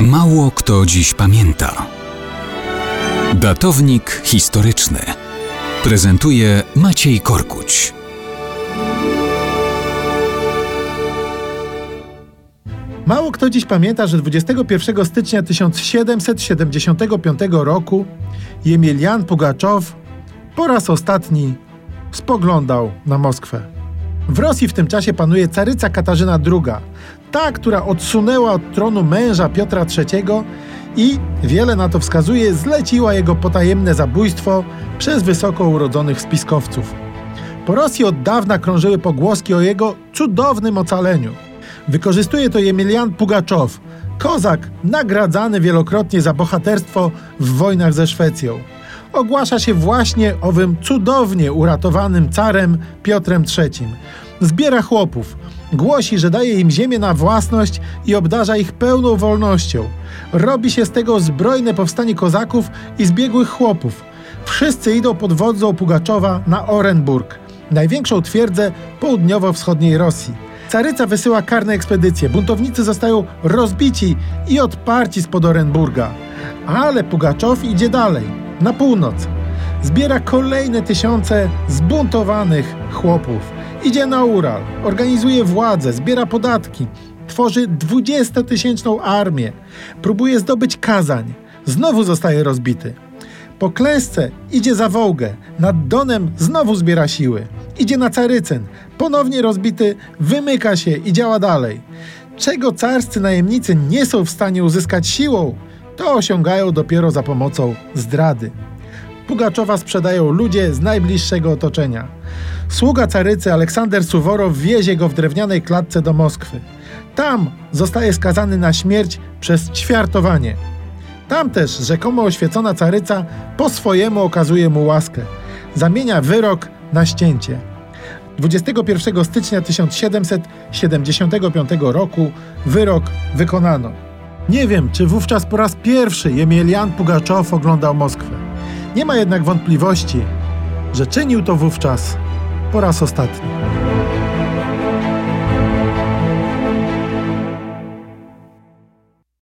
Mało kto dziś pamięta. Datownik historyczny prezentuje Maciej Korkuć. Mało kto dziś pamięta, że 21 stycznia 1775 roku Jemilian Pugaczow po raz ostatni spoglądał na Moskwę. W Rosji w tym czasie panuje caryca Katarzyna II, ta, która odsunęła od tronu męża Piotra III i, wiele na to wskazuje, zleciła jego potajemne zabójstwo przez wysoko urodzonych spiskowców. Po Rosji od dawna krążyły pogłoski o jego cudownym ocaleniu. Wykorzystuje to Jemilian Pugaczow, kozak nagradzany wielokrotnie za bohaterstwo w wojnach ze Szwecją. Ogłasza się właśnie owym cudownie uratowanym carem Piotrem III. Zbiera chłopów, głosi, że daje im ziemię na własność i obdarza ich pełną wolnością. Robi się z tego zbrojne powstanie kozaków i zbiegłych chłopów. Wszyscy idą pod wodzą Pugaczowa na Orenburg, największą twierdzę południowo-wschodniej Rosji. Caryca wysyła karne ekspedycje, buntownicy zostają rozbici i odparci spod Orenburga. Ale Pugaczow idzie dalej, na północ. Zbiera kolejne tysiące zbuntowanych chłopów. Idzie na Ural, organizuje władzę, zbiera podatki, tworzy dwudziestotysięczną armię, próbuje zdobyć Kazań. Znowu zostaje rozbity. Po klęsce idzie za Wołgę, nad Donem znowu zbiera siły. Idzie na Carycyn, ponownie rozbity, wymyka się i działa dalej. Czego carscy najemnicy nie są w stanie uzyskać siłą, to osiągają dopiero za pomocą zdrady. Pugaczowa sprzedają ludzie z najbliższego otoczenia. Sługa carycy Aleksander Suworow wiezie go w drewnianej klatce do Moskwy. Tam zostaje skazany na śmierć przez ćwiartowanie. Tam też rzekomo oświecona caryca po swojemu okazuje mu łaskę. Zamienia wyrok na ścięcie. 21 stycznia 1775 roku wyrok wykonano. Nie wiem, czy wówczas po raz pierwszy Jemelian Pugaczow oglądał Moskwę. Nie ma jednak wątpliwości, że czynił to wówczas po raz ostatni.